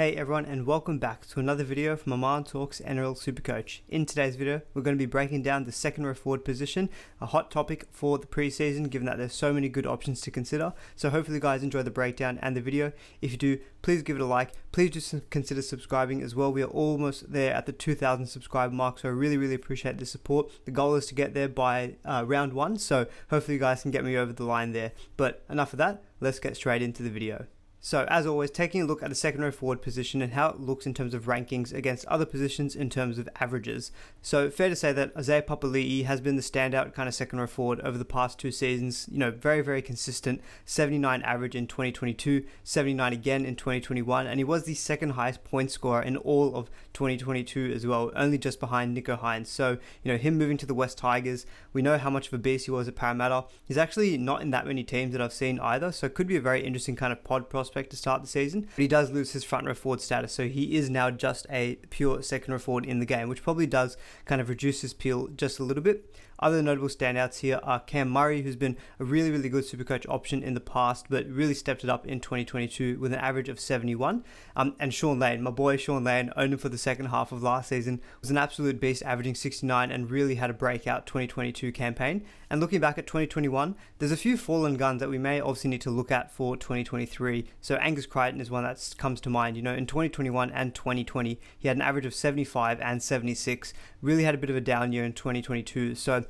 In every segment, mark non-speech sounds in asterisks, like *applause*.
Hey everyone and welcome back to another video from Aman Talks NRL Supercoach. In today's video, we're going to be breaking down the second row forward position, a hot topic for the preseason given that there's so many good options to consider. So hopefully you guys enjoy the breakdown and the video. If you do, please give it a like. Please just consider subscribing as well. We are almost there at the 2000 subscriber mark, so I really really appreciate the support. The goal is to get there by uh, round 1, so hopefully you guys can get me over the line there. But enough of that, let's get straight into the video. So, as always, taking a look at the second row forward position and how it looks in terms of rankings against other positions in terms of averages. So, fair to say that Isaiah Papali'i has been the standout kind of second row forward over the past two seasons. You know, very, very consistent 79 average in 2022, 79 again in 2021, and he was the second highest point scorer in all of 2022 as well, only just behind Nicho Hynes. So, you know, him moving to the West Tigers, we know how much of a beast he was at Parramatta. He's actually not in that many teams that I've seen either, so it could be a very interesting kind of pod prospect prospect to start the season, but he does lose his front row forward status, so he is now just a pure second row forward in the game, which probably does kind of reduce his appeal just a little bit. Other notable standouts here are Cam Murray, who's been a really, really good supercoach option in the past, but really stepped it up in 2022 with an average of 71. Um, and Sean Lane, my boy Sean Lane, owned him for the second half of last season, was an absolute beast, averaging 69 and really had a breakout 2022 campaign. And looking back at 2021, there's a few fallen guns that we may obviously need to look at for 2023. So Angus Crichton is one that comes to mind. You know, in 2021 and 2020, he had an average of 75 and 76. Really had a bit of a down year in 2022. So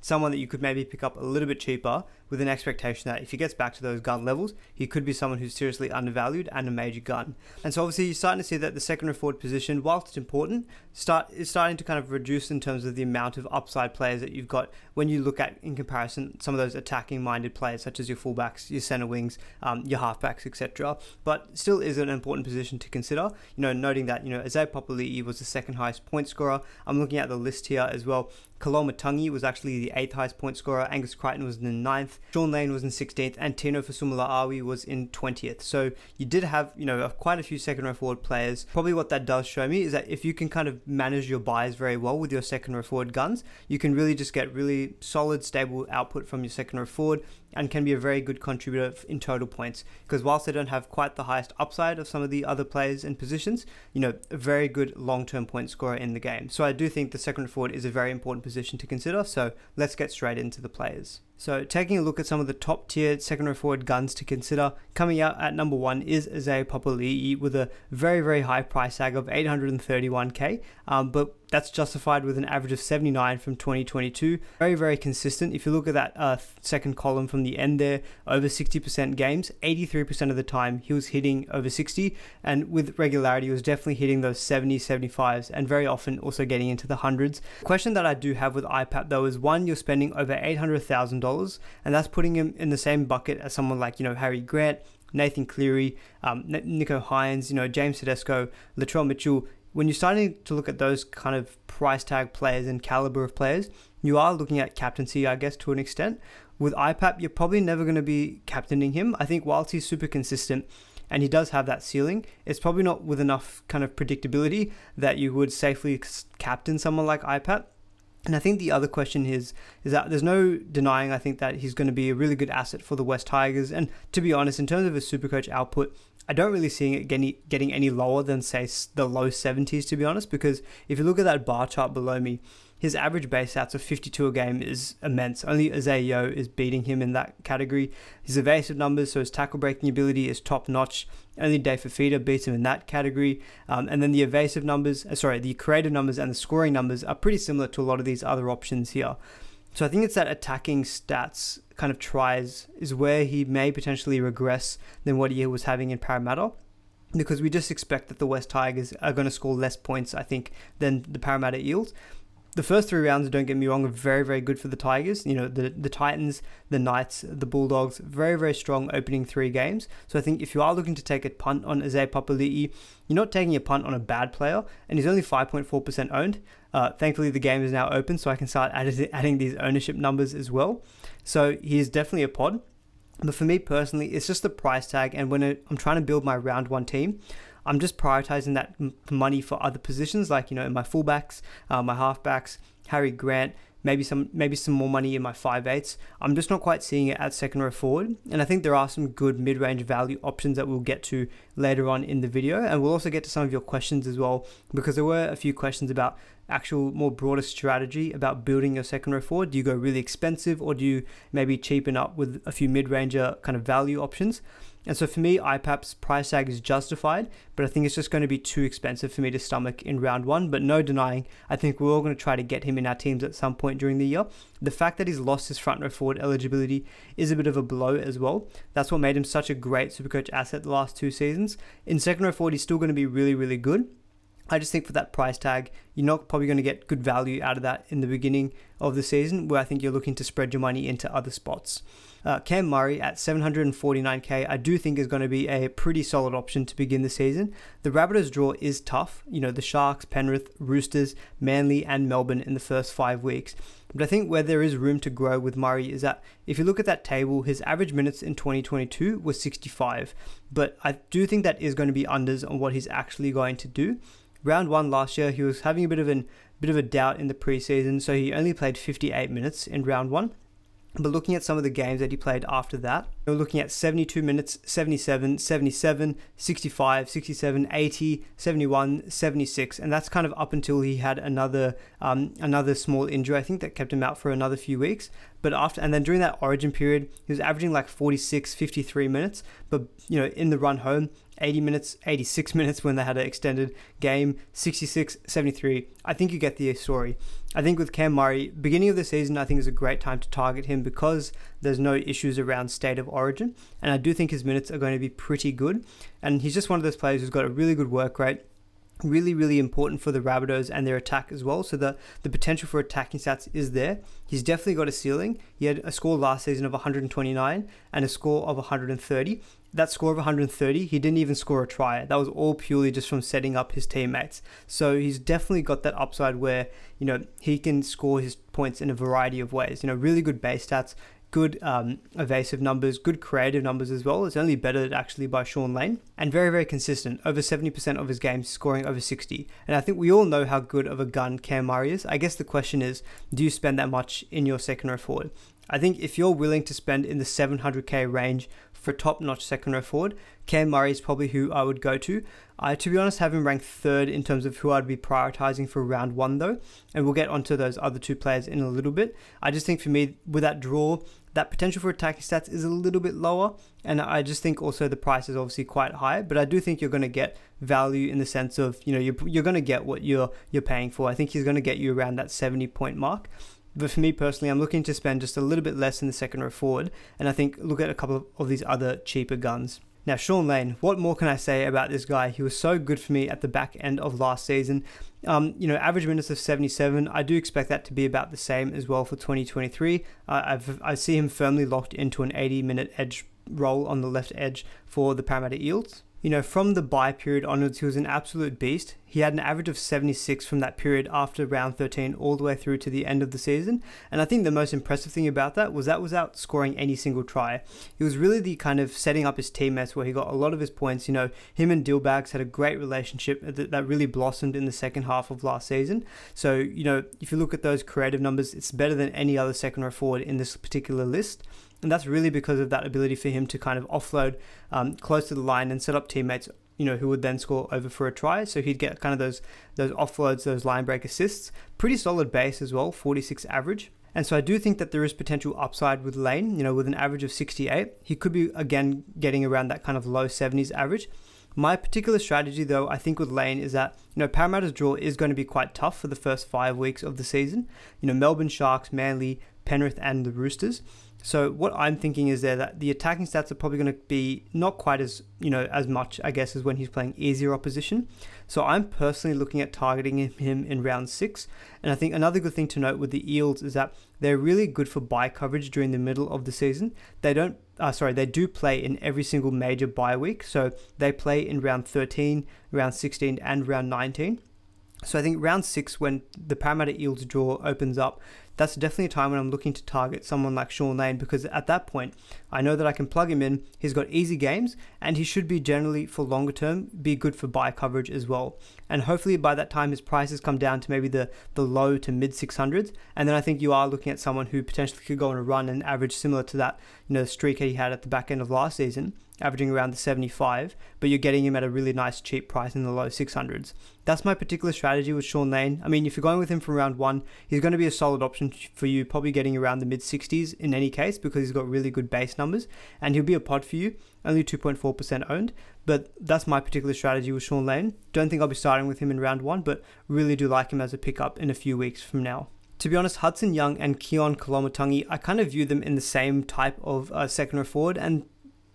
someone that you could maybe pick up a little bit cheaper with an expectation that if he gets back to those gun levels, he could be someone who's seriously undervalued and a major gun. And so obviously you're starting to see that the second or forward position, whilst it's important, start is starting to kind of reduce in terms of the amount of upside players that you've got when you look at in comparison some of those attacking minded players such as your fullbacks, your centre wings, um, your halfbacks, etc. But still is an important position to consider. You know, noting that you know Isaiah Papali'i was the second highest point scorer. I'm looking at the list here as well. Koloamatangi was actually the eighth highest point scorer. Angus Crichton was in the ninth. Sean Lane was in 16th, and Tino Fa'asuamaleaui was in 20th. So you did have, you know, quite a few second row forward players. Probably what that does show me is that if you can kind of manage your buys very well with your second row forward guns, you can really just get really solid, stable output from your second row forward and can be a very good contributor in total points. Because whilst they don't have quite the highest upside of some of the other players and positions, you know, a very good long term point scorer in the game. So I do think the second forward is a very important position to consider. So let's get straight into the players. So, taking a look at some of the top tier second row forward guns to consider, coming out at number one is Isaiah Papali'i with a very, very high price tag of 831k. Um, but that's justified with an average of 79 from 2022. Very, very consistent. If you look at that uh, second column from the end there, over 60% games, 83% of the time he was hitting over 60, and with regularity, he was definitely hitting those 70, 75s, and very often also getting into the hundreds. Question that I do have with IPAP though is one, you're spending over $800,000, and that's putting him in the same bucket as someone like, you know, Harry Grant, Nathan Cleary, um, Nicho Hynes, you know, James Tedesco, Latrell Mitchell, when you're starting to look at those kind of price tag players and caliber of players, you are looking at captaincy, I guess, to an extent. With IPAP, you're probably never going to be captaining him. I think whilst he's super consistent and he does have that ceiling, it's probably not with enough kind of predictability that you would safely captain someone like IPAP. And I think the other question is is that there's no denying I think that he's going to be a really good asset for the West Tigers. And to be honest, in terms of his Supercoach output, I don't really see it getting getting any lower than say the low 70s to be honest because if you look at that bar chart below me his average base stats of 52 a game is immense. Only Isaah is beating him in that category. His evasive numbers, so his tackle breaking ability is top notch. Only Dave Fifita beats him in that category. Um, and then the evasive numbers, uh, sorry, the creative numbers and the scoring numbers are pretty similar to a lot of these other options here. So I think it's that attacking stats kind of tries is where he may potentially regress than what he was having in Parramatta. Because we just expect that the West Tigers are going to score less points, I think, than the Parramatta Eels the first three rounds, don't get me wrong, are very, very good for the Tigers. You know, the, the Titans, the Knights, the Bulldogs, very, very strong opening three games. So I think if you are looking to take a punt on Isaiah Papali'i, you're not taking a punt on a bad player, and he's only 5.4% owned. Uh, thankfully, the game is now open, so I can start adding these ownership numbers as well. So he is definitely a pod. But for me personally, it's just the price tag, and when I'm trying to build my round one team, I'm just prioritizing that money for other positions, like you know, in my fullbacks, uh, my halfbacks, Harry Grant, maybe some maybe some more money in my five eights. I'm just not quite seeing it at second row forward, and I think there are some good mid range value options that we'll get to later on in the video, and we'll also get to some of your questions as well because there were a few questions about actual more broader strategy about building your second row forward. Do you go really expensive or do you maybe cheapen up with a few mid ranger kind of value options? And so for me, IPAP's price tag is justified, but I think it's just going to be too expensive for me to stomach in round one. But no denying, I think we're all going to try to get him in our teams at some point during the year. The fact that he's lost his front row forward eligibility is a bit of a blow as well. That's what made him such a great Supercoach asset the last two seasons. In second row forward, he's still going to be really, really good. I just think for that price tag, you're not probably going to get good value out of that in the beginning of the season, where I think you're looking to spread your money into other spots. Uh, Cam Murray at 749k, I do think is going to be a pretty solid option to begin the season. The Rabbitohs draw is tough, you know, the Sharks, Penrith, Roosters, Manly, and Melbourne in the first five weeks. But I think where there is room to grow with Murray is that if you look at that table, his average minutes in 2022 was 65. But I do think that is going to be unders on what he's actually going to do. Round one last year, he was having a bit of an bit of a doubt in the preseason, so he only played 58 minutes in round one. But looking at some of the games that he played after that, we're looking at 72 minutes, 77, 77, 65, 67, 80, 71, 76, and that's kind of up until he had another um, another small injury. I think that kept him out for another few weeks. But after and then during that Origin period, he was averaging like 46, 53 minutes. But you know, in the run home, 80 minutes, 86 *laughs* minutes when they had an extended game, 66, 73. I think you get the story. I think with Cam Murray, beginning of the season, I think is a great time to target him because there's no issues around state of origin. And I do think his minutes are going to be pretty good. And he's just one of those players who's got a really good work rate really, really important for the Rabbitohs and their attack as well. So the, the potential for attacking stats is there. He's definitely got a ceiling. He had a score last season of 129 and a score of 130. That score of 130, he didn't even score a try. That was all purely just from setting up his teammates. So he's definitely got that upside where, you know, he can score his points in a variety of ways. You know, really good base stats, good um, evasive numbers, good creative numbers as well. It's only bettered actually by Sean Lane and very, very consistent. Over 70% of his games scoring over 60. And I think we all know how good of a gun Cam Murray is. I guess the question is do you spend that much in your second row forward? I think if you're willing to spend in the 700k range for top notch second row forward, Cam Murray is probably who I would go to. I, to be honest, have him ranked third in terms of who I'd be prioritizing for round one, though, and we'll get onto those other two players in a little bit. I just think for me, with that draw, that potential for attacking stats is a little bit lower, and I just think also the price is obviously quite high. But I do think you're going to get value in the sense of you know you're, you're going to get what you're you're paying for. I think he's going to get you around that 70 point mark. But for me personally, I'm looking to spend just a little bit less in the second row forward, and I think look at a couple of these other cheaper guns. Now, Sean Lane, what more can I say about this guy? He was so good for me at the back end of last season. Um, you know, average minutes of 77. I do expect that to be about the same as well for 2023. Uh, I see him firmly locked into an 80 minute edge role on the left edge for the Parramatta Eels you know, from the bye period onwards, he was an absolute beast. He had an average of 76 from that period after round 13 all the way through to the end of the season. And I think the most impressive thing about that was that without scoring any single try. He was really the kind of setting up his teammates where he got a lot of his points. You know, him and Dillbags had a great relationship that, that really blossomed in the second half of last season. So, you know, if you look at those creative numbers, it's better than any other second row forward in this particular list. And that's really because of that ability for him to kind of offload um, close to the line and set up teammates, you know, who would then score over for a try. So he'd get kind of those those offloads, those line break assists. Pretty solid base as well, 46 average. And so I do think that there is potential upside with Lane, you know, with an average of 68. He could be, again, getting around that kind of low 70s average. My particular strategy, though, I think with Lane is that, you know, Parramatta's draw is going to be quite tough for the first five weeks of the season. You know, Melbourne Sharks, Manly, Penrith, and the Roosters. So what I'm thinking is there that the attacking stats are probably going to be not quite as you know as much, I guess, as when he's playing easier opposition. So I'm personally looking at targeting him in round six. And I think another good thing to note with the Eels is that they're really good for bye coverage during the middle of the season. They don't, uh, sorry, they do play in every single major bye week. So they play in round 13, round 16, and round 19. So I think round six, when the Parramatta Eels draw opens up, that's definitely a time when I'm looking to target someone like Sean Lane because at that point, I know that I can plug him in. He's got easy games and he should be generally for longer term be good for bye coverage as well. And hopefully by that time his prices come down to maybe the, the low to mid 600s. And then I think you are looking at someone who potentially could go on a run and average similar to that, you know, streak he had at the back end of last season averaging around the 75, but you're getting him at a really nice cheap price in the low 600s. That's my particular strategy with Sean Lane. I mean, if you're going with him from round one, he's going to be a solid option for you, probably getting around the mid 60s in any case because he's got really good base numbers and he'll be a pod for you, only 2.4% owned. But that's my particular strategy with Sean Lane. Don't think I'll be starting with him in round one, but really do like him as a pickup in a few weeks from now to be honest, Hudson Young and Keaon Koloamatangi, I kind of view them in the same type of uh, second row forward, and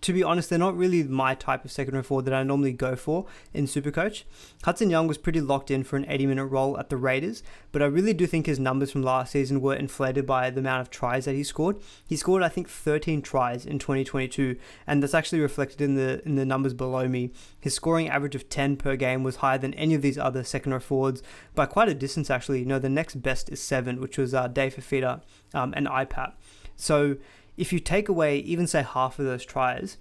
to be honest, they're not really my type of second row forward that I normally go for in Supercoach. Hudson Young was pretty locked in for an 80 minute role at the Raiders, but I really do think his numbers from last season were inflated by the amount of tries that he scored. He scored, I think, 13 tries in 2022, and that's actually reflected in the in the numbers below me. His scoring average of 10 per game was higher than any of these other second row forwards by quite a distance, actually. You know, the next best is 7, which was uh, Dave Fifita um, and IPAP. So if you take away even say half of those tries,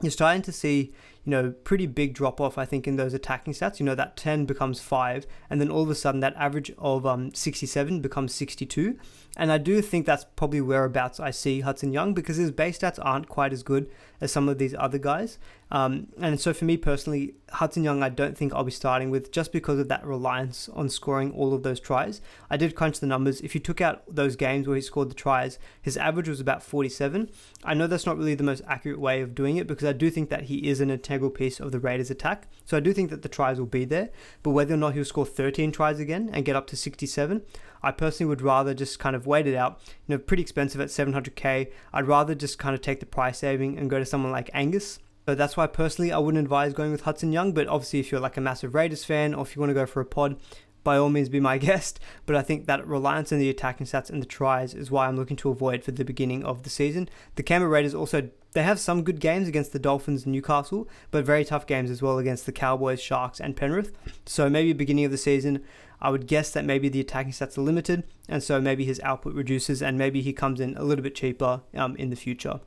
you're starting to see you know, pretty big drop off, I think, in those attacking stats. You know, that 10 becomes 5, and then all of a sudden that average of um, 67 becomes 62. And I do think that's probably whereabouts I see Hudson Young because his base stats aren't quite as good as some of these other guys. Um, and so for me personally, Hudson Young, I don't think I'll be starting with just because of that reliance on scoring all of those tries. I did crunch the numbers. If you took out those games where he scored the tries, his average was about 47. I know that's not really the most accurate way of doing it because I do think that he is an piece of the Raiders attack. So I do think that the tries will be there, but whether or not he'll score 13 tries again and get up to 67, I personally would rather just kind of wait it out. You know, pretty expensive at 700k. I'd rather just kind of take the price saving and go to someone like Angus. So that's why personally I wouldn't advise going with Hudson Young, but obviously if you're like a massive Raiders fan or if you want to go for a pod, by all means be my *laughs* guest, but I think that reliance on the attacking stats and the tries is why I'm looking to avoid for the beginning of the season. The Canberra Raiders also they have some good games against the Dolphins and Newcastle, but very tough games as well against the Cowboys, Sharks, and Penrith. So maybe beginning of the season, I would guess that maybe the attacking stats are limited, and so maybe his output reduces, and maybe he comes in a little bit cheaper um, in the future.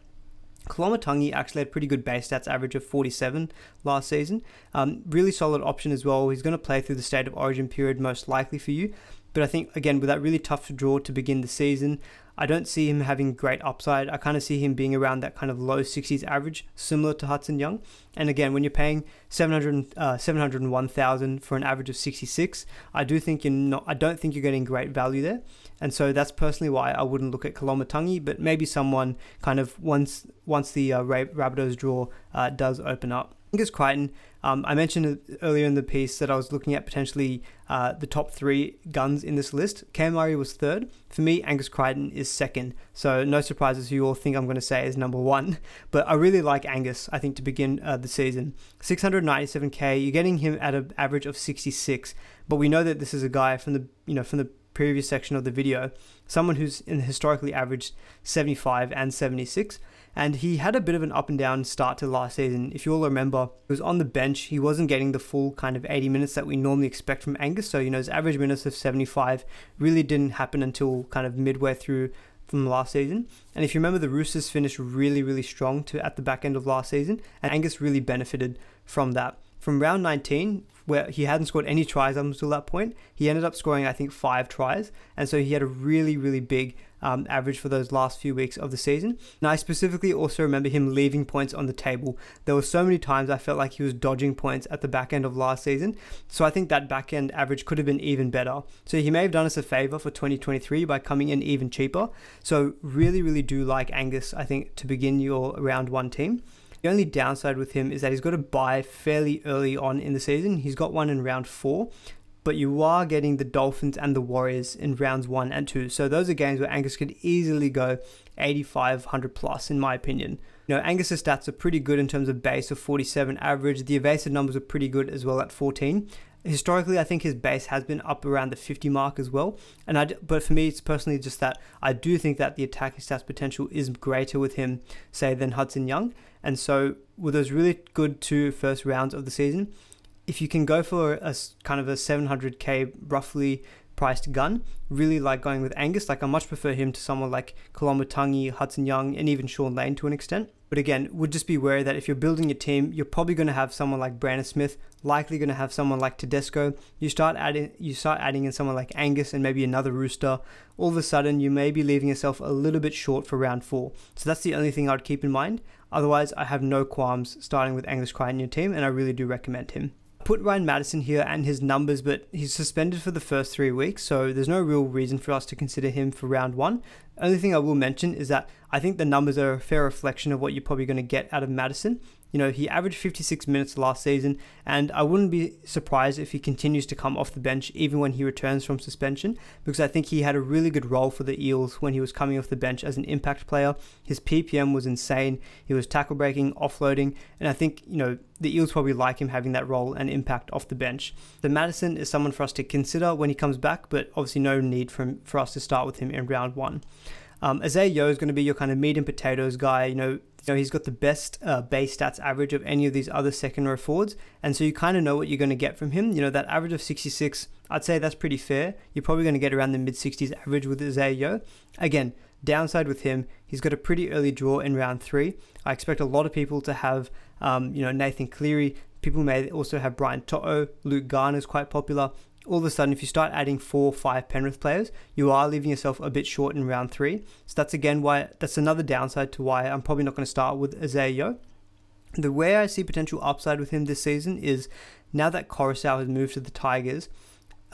Koloamatangi actually had pretty good base stats, average of 47 last season. Um, really solid option as well. He's going to play through the state of origin period most likely for you. But I think, again, with that really tough draw to begin the season, I don't see him having great upside. I kind of see him being around that kind of low 60s average, similar to Hudson Young. And again, when you're paying 700, uh, 701,000 for an average of 66, I do think you're not. I don't think you're getting great value there. And so that's personally why I wouldn't look at Koloamatangi, but maybe someone kind of once once the uh, Rabbitohs draw uh, does open up. I Angus Crichton, um, I mentioned earlier in the piece that I was looking at potentially uh, the top three guns in this list. Cam Murray was third. For me, Angus Crichton is second. So no surprises you all think I'm going to say is number one. *laughs* But I really like Angus, I think, to begin uh, the season. 697k, you're getting him at an average of 66. But we know that this is a guy from the, you know, from the previous section of the video, someone who's historically averaged 75 and 76 and he had a bit of an up and down start to last season. If you all remember, he was on the bench. He wasn't getting the full kind of 80 minutes that we normally expect from Angus. So, you know, his average minutes of 75 really didn't happen until kind of midway through from last season. And if you remember, the Roosters finished really, really strong to at the back end of last season, and Angus really benefited from that. From round 19, where he hadn't scored any tries up until that point, he ended up scoring, I think, five tries. And so he had a really, really big um, average for those last few weeks of the season. And I specifically also remember him leaving points on the table. There were so many times I felt like he was dodging points at the back end of last season. So I think that back end average could have been even better. So he may have done us a favor for 2023 by coming in even cheaper. So really, really do like Angus, I think, to begin your round one team. The only downside with him is that he's got to buy fairly early on in the season. He's got one in round four but you are getting the Dolphins and the Warriors in rounds one and two. So those are games where Angus could easily go 8500 plus, in my opinion. You know, Angus's stats are pretty good in terms of base of 47 average. The evasive numbers are pretty good as well at 14. Historically, I think his base has been up around the 50 mark as well. And I, but for me, it's personally just that I do think that the attacking stats potential is greater with him, say, than Hudson Young. And so, with those really good two first rounds of the season, if you can go for a kind of a 700k roughly priced gun, really like going with Angus. Like I much prefer him to someone like Koloamatangi, Hudson Young, and even Sean Lane to an extent. But again, would just be wary that if you're building your team, you're probably going to have someone like Brandon Smith, likely going to have someone like Tedesco. You start adding, you start adding in someone like Angus and maybe another Rooster. All of a sudden, you may be leaving yourself a little bit short for round four. So that's the only thing I'd keep in mind. Otherwise, I have no qualms starting with Angus Crichton in your team, and I really do recommend him put Ryan Matterson here and his numbers, but he's suspended for the first three weeks, so there's no real reason for us to consider him for round one. Only thing I will mention is that I think the numbers are a fair reflection of what you're probably going to get out of Matterson. You know, he averaged 56 minutes last season, and I wouldn't be surprised if he continues to come off the bench even when he returns from suspension, because I think he had a really good role for the Eels when he was coming off the bench as an impact player. His PPM was insane. He was tackle breaking, offloading, and I think, you know, the Eels probably like him having that role and impact off the bench. The Matterson is someone for us to consider when he comes back, but obviously no need for, him, for us to start with him in round one. Um, Isaah Yeo is going to be your kind of meat and potatoes guy. You know, you know he's got the best uh, base stats average of any of these other second row forwards, and so you kind of know what you're going to get from him. You know that average of 66, I'd say that's pretty fair. You're probably going to get around the mid 60s average with Isaah Yeo. Again, downside with him, he's got a pretty early draw in round three. I expect a lot of people to have, um, you know, Nathan Cleary. People may also have Brian To'o. Luke Garner is quite popular all of a sudden, if you start adding four, five Penrith players, you are leaving yourself a bit short in round three. So that's again why that's another downside to why I'm probably not going to start with Yeo. The way I see potential upside with him this season is now that Koroisau has moved to the Tigers,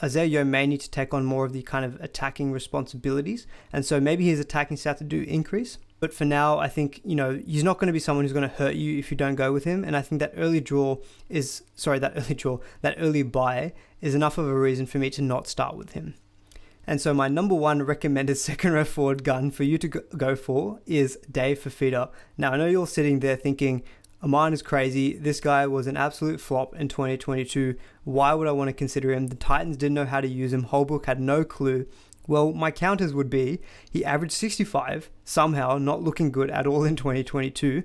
Yeo may need to take on more of the kind of attacking responsibilities, and so maybe his attacking stats do increase. But for now, I think, you know, he's not going to be someone who's going to hurt you if you don't go with him. And I think that early draw is, sorry, that early draw, that early bye is enough of a reason for me to not start with him. And so my number one recommended *laughs* second row forward gun for you to go for is Dave Fifita. Now I know you're sitting there thinking, Amon is crazy. This guy was an absolute flop in 2022. Why would I want to consider him? The Titans didn't know how to use him. Holbrook had no clue. Well, my counters would be he averaged 65, somehow not looking good at all in 2022.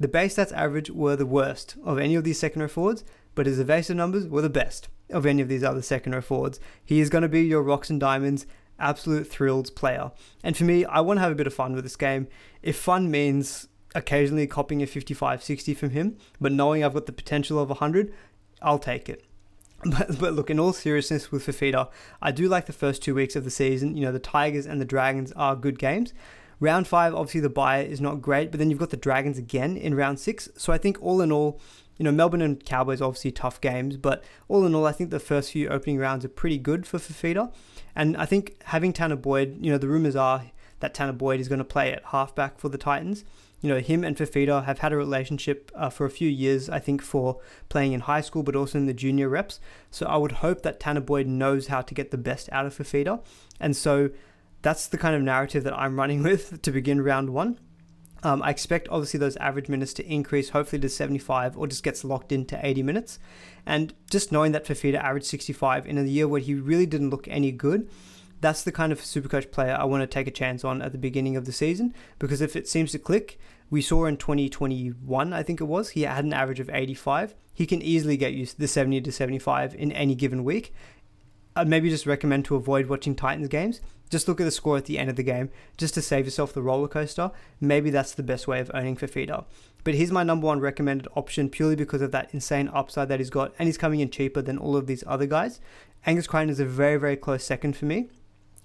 The base stats average were the worst of any of these second row forwards, but his evasive numbers were the best of any of these other second row forwards. He is going to be your rocks and diamonds, absolute thrills player. And for me, I want to have a bit of fun with this game. If fun means occasionally copying a 55 60 from him, but knowing I've got the potential of 100, I'll take it. But, but look, in all seriousness, with Fifita, I do like the first two weeks of the season. You know, the Tigers and the Dragons are good games. Round five, obviously, the bye is not great, but then you've got the Dragons again in round six. So I think all in all, you know, Melbourne and Cowboys obviously tough games, but all in all, I think the first few opening rounds are pretty good for Fifita. And I think having Tanner Boyd, you know, the rumours are that Tanner Boyd is going to play at halfback for the Titans you know, him and Fifita have had a relationship uh, for a few years, I think, for playing in high school, but also in the junior reps. So I would hope that Tanner Boyd knows how to get the best out of Fifita. And so that's the kind of narrative that I'm running *laughs* with to begin round one. Um, I expect obviously those average minutes to increase, hopefully to 75 or just gets locked into 80 minutes. And just knowing that Fifita averaged 65 in a year where he really didn't look any good, that's the kind of supercoach player I want to take a chance on at the beginning of the season because if it seems to click, we saw in 2021, I think it was, he had an average of 85. He can easily get used to the 70 to 75 in any given week. I'd maybe just recommend to avoid watching Titans games. Just look at the score at the end of the game, just to save yourself the roller coaster. Maybe that's the best way of owning Fifita. But he's my number one recommended option purely because of that insane upside that he's got, and he's coming in cheaper than all of these other guys. Angus Crichton is a very, very close second for me.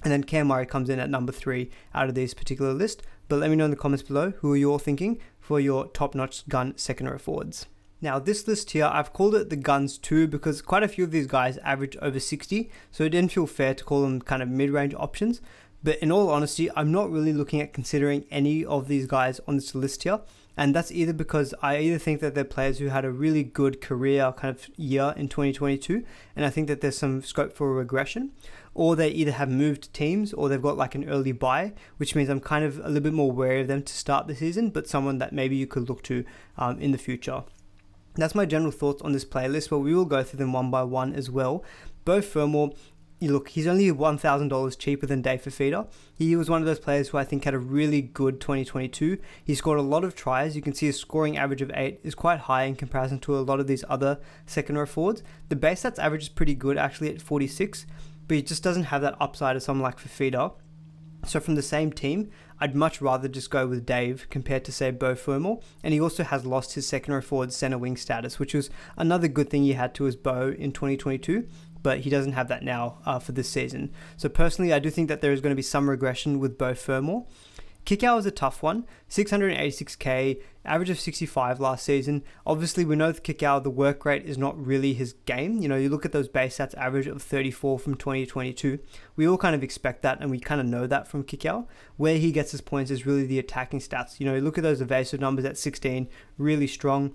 And then Murray comes in at number three out of this particular list. But let me know in the comments below who you're thinking for your top notch gun second row forwards. Now, this list here, I've called it the Guns 2 because quite a few of these guys average over 60, so it didn't feel fair to call them kind of mid range options. But in all honesty, I'm not really looking at considering any of these guys on this list here. And that's either because I either think that they're players who had a really good career kind of year in 2022, and I think that there's some scope for regression, or they either have moved teams or they've got like an early bye, which means I'm kind of a little bit more wary of them to start the season, but someone that maybe you could look to um, in the future. That's my general thoughts on this playlist, but we will go through them one by one as well. Beau Fermor look, he's only $1,000 cheaper than Dave Fifita. He was one of those players who I think had a really good 2022. He scored a lot of tries. You can see his scoring average of 8 is quite high in comparison to a lot of these other second row forwards. The base stats average is pretty good actually at 46, but he just doesn't have that upside of someone like Fifita. So from the same team, I'd much rather just go with Dave compared to say Beau Fermor. And he also has lost his second row forward center wing status, which was another good thing he had to his bow in 2022 but he doesn't have that now uh, for this season. So personally, I do think that there is going to be some regression with Beau Fermor. Kikau is a tough one. 686k, average of 65 last season. Obviously, we know with Kikau, the work rate is not really his game. You know, you look at those base stats, average of 34 from 2022. We all kind of expect that, and we kind of know that from Kikau. Where he gets his points is really the attacking stats. You know, look at those evasive numbers at 16, really strong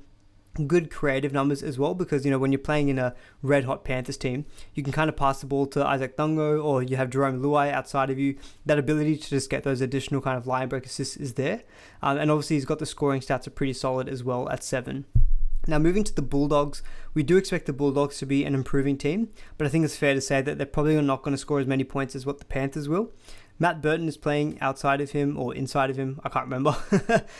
good creative numbers as well because you know when you're playing in a red hot Panthers team, you can kind of pass the ball to Izack Tago or you have Jerome Luai outside of you. That ability to just get those additional kind of line break assists is there, um, and obviously he's got the scoring stats are pretty solid as well at seven. Now, moving to the Bulldogs, we do expect the Bulldogs to be an improving team, but I think it's fair to say that they're probably not going to score as many points as what the Panthers will. Matt Burton is playing outside of him or inside of him, I can't remember.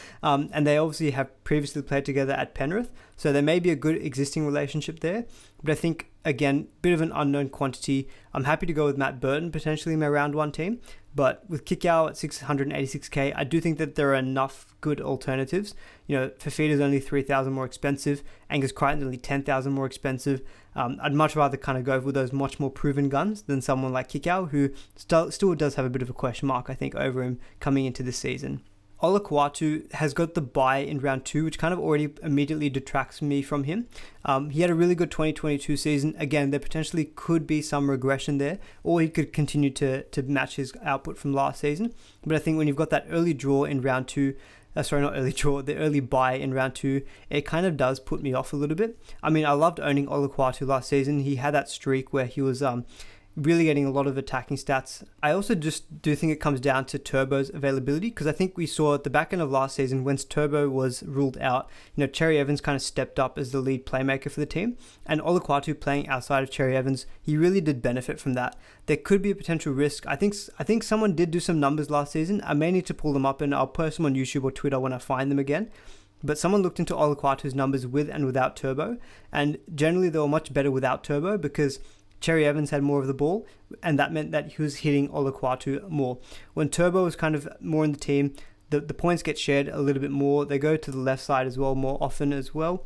*laughs* um, and they obviously have previously played together at Penrith, so there may be a good existing relationship there. But I think, again, bit of an unknown quantity. I'm happy to go with Matt Burton potentially in my round one team, but with Kikau at 686k, I do think that there are enough good alternatives. You know, Fifita is only 3,000 more expensive, Angus Crichton only 10,000 more expensive. Um, I'd much rather kind of go with those much more proven guns than someone like Kikau, who still, still does have a bit of a question mark, I think, over him coming into this season. Olakau'atu has got the bye in round two, which kind of already immediately detracts me from him. Um, he had a really good 2022 season. Again, there potentially could be some regression there, or he could continue to, to match his output from last season. But I think when you've got that early draw in round two, uh, sorry, not early *laughs* draw, the early bye in round two, it kind of does put me off a little bit. I mean, I loved owning Olakau'atu last season. He had that streak where he was um, really getting a lot of attacking stats. I also just do think it comes down to Turbo's availability because I think we saw at the back end of last season once Turbo was ruled out, you know, Cherry Evans kind of stepped up as the lead playmaker for the team, and Olakau'atu playing outside of Cherry Evans, he really did benefit from that. There could be a potential risk. I think I think someone did do some numbers last season. I may need to pull them up and I'll post them on YouTube or Twitter when I find them again. But someone looked into Olakau'atu's numbers with and without Turbo, and generally they were much better without Turbo because Cherry Evans had more of the ball, and that meant that he was hitting Olakau'atu more. When Turbo was kind of more in the team, the, the points get shared a little bit more. They go to the left side as well more often as well.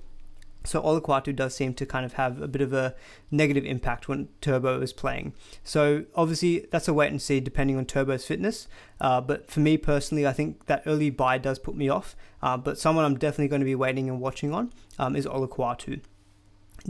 So Olakau'atu does seem to kind of have a bit of a negative impact when Turbo is playing. So obviously that's a wait and see depending on Turbo's fitness. Uh, but for me personally, I think that early bye does put me off. Uh, but someone I'm definitely going to be waiting and watching on um, is Olakau'atu.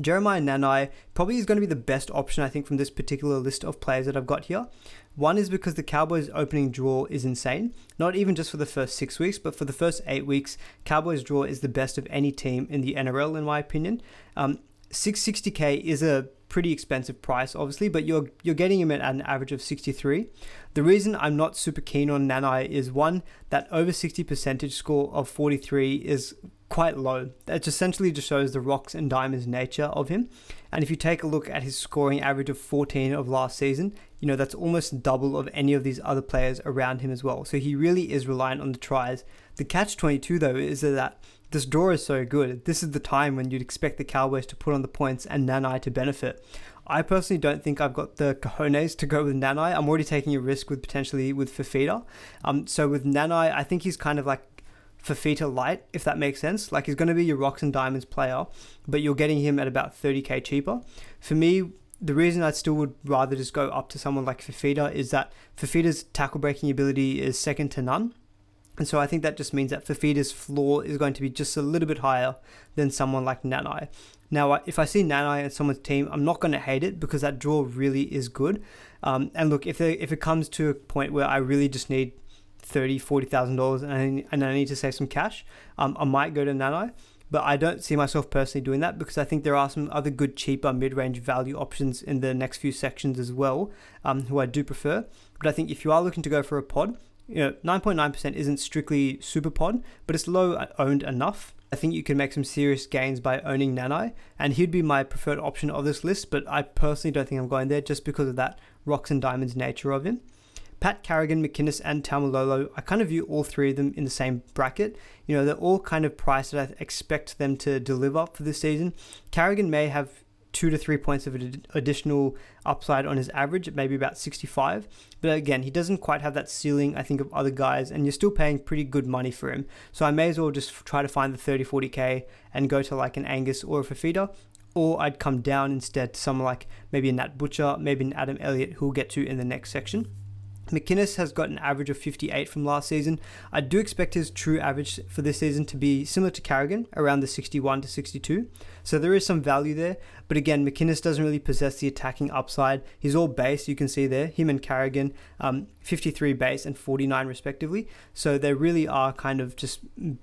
Jeremiah Nanai probably is going to be the best option, I think, from this particular list of players that I've got here. One is because the Cowboys' opening draw is insane. Not even just for the first six weeks, but for the first eight weeks, Cowboys' draw is the best of any team in the NRL, in my opinion. Um, 660k is a pretty expensive price, obviously, but you're you're getting him at an average of 63. The reason I'm not super keen on Nanai is one that over 60 percentage score of 43 is quite low. That essentially just shows the rocks and diamonds nature of him. And if you take a look at his scoring average of 14 of last season, you know, that's almost double of any of these other players around him as well. So he really is reliant on the tries. The catch 22 though is that this draw is so good. This is the time when you'd expect the Cowboys to put on the points and Nanai to benefit. I personally don't think I've got the cojones to go with Nanai. I'm already taking a risk with potentially with Fifita. Um, so with Nanai, I think he's kind of like Fifita light, if that makes sense. Like he's going to be your rocks and diamonds player, but you're getting him at about 30k cheaper. For me, the reason I still would rather just go up to someone like Fifita is that Fifita's tackle breaking ability is second to none. And so I think that just means that Fifita's floor is going to be just a little bit higher than someone like Nanai. Now, if I see Nanai at someone's team, I'm not going to hate it because that draw really is good. Um, and look, if they, if it comes to a point where I really just need thirty, forty thousand dollars, and I, and I need to save some cash, um, I might go to Nanai. But I don't see myself personally doing that because I think there are some other good, cheaper mid-range value options in the next few sections as well, um, who I do prefer. But I think if you are looking to go for a pod, you know, 9.9% isn't strictly super pod, but it's low uh, owned enough I think you can make some serious gains by owning Nanai, and he'd be my preferred option of this list, but I personally don't think I'm going there just because of that rocks and diamonds nature of him. Pat Carrigan, McInnes, and Taumalolo, I kind of view all three of them in the same bracket. You know, they're all kind of priced that I expect them to deliver up for this season. Carrigan may have two to three points of additional upside on his average, at maybe about 65. But again, he doesn't quite have that ceiling, I think, of other guys, and you're still paying pretty good money for him. So I may as well just try to find the 30, 40k and go to like an Angus or a Fifita. Or I'd come down instead to someone like maybe a Nat Butcher, maybe an Adam Elliott, who we'll get to in the next section. McInnes has got an average of 58 from last season. I do expect his true average for this season to be similar to Carrigan, around the 61 to 62. So there is some value there. But again, McInnes doesn't really possess the attacking upside. He's all base, you can see there. Him and Carrigan, um, 53 base and 49 respectively. So they really are kind of just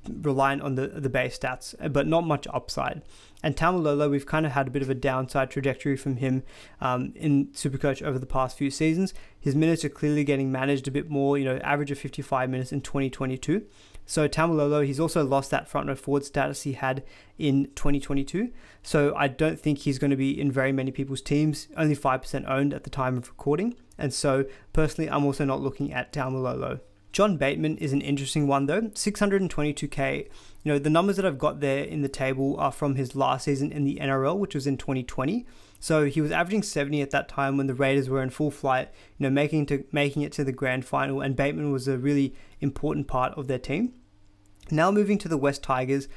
reliant on the, the base stats, but not much upside. And Taumalolo, we've kind of had a bit of a downside trajectory from him um, in Supercoach over the past few seasons. His minutes are clearly getting managed a bit more, you know, average of 55 minutes in 2022. So Taumalolo, he's also lost that front row forward status he had in 2022. So I don't think he's going to be in very many people's teams. Only 5% owned at the time of recording. And so personally, I'm also not looking at Taumalolo. John Bateman is an interesting one though. 622k. You know, the numbers that I've got there in the table are from his last season in the NRL, which was in 2020. So he was averaging 70 at that time when the Raiders were in full flight, you know, making to making it to the grand final and Bateman was a really important part of their team. Now moving to the West Tigers,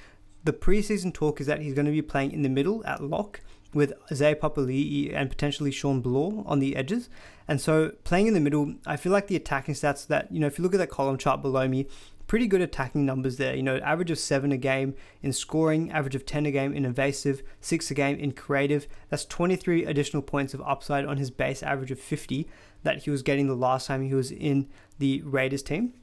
the preseason talk is that he's going to be playing in the middle at lock with Zay Papali'i and potentially Shawn Blore on the edges. And so playing in the middle, I feel like the attacking stats that, you know, if you look at that column chart below me, pretty good attacking numbers there. You know, average of seven a game in scoring, average of 10 a game in evasive, six a game in creative. That's 23 additional points of upside on his base average of 50 that he was getting the last time he was in the Raiders team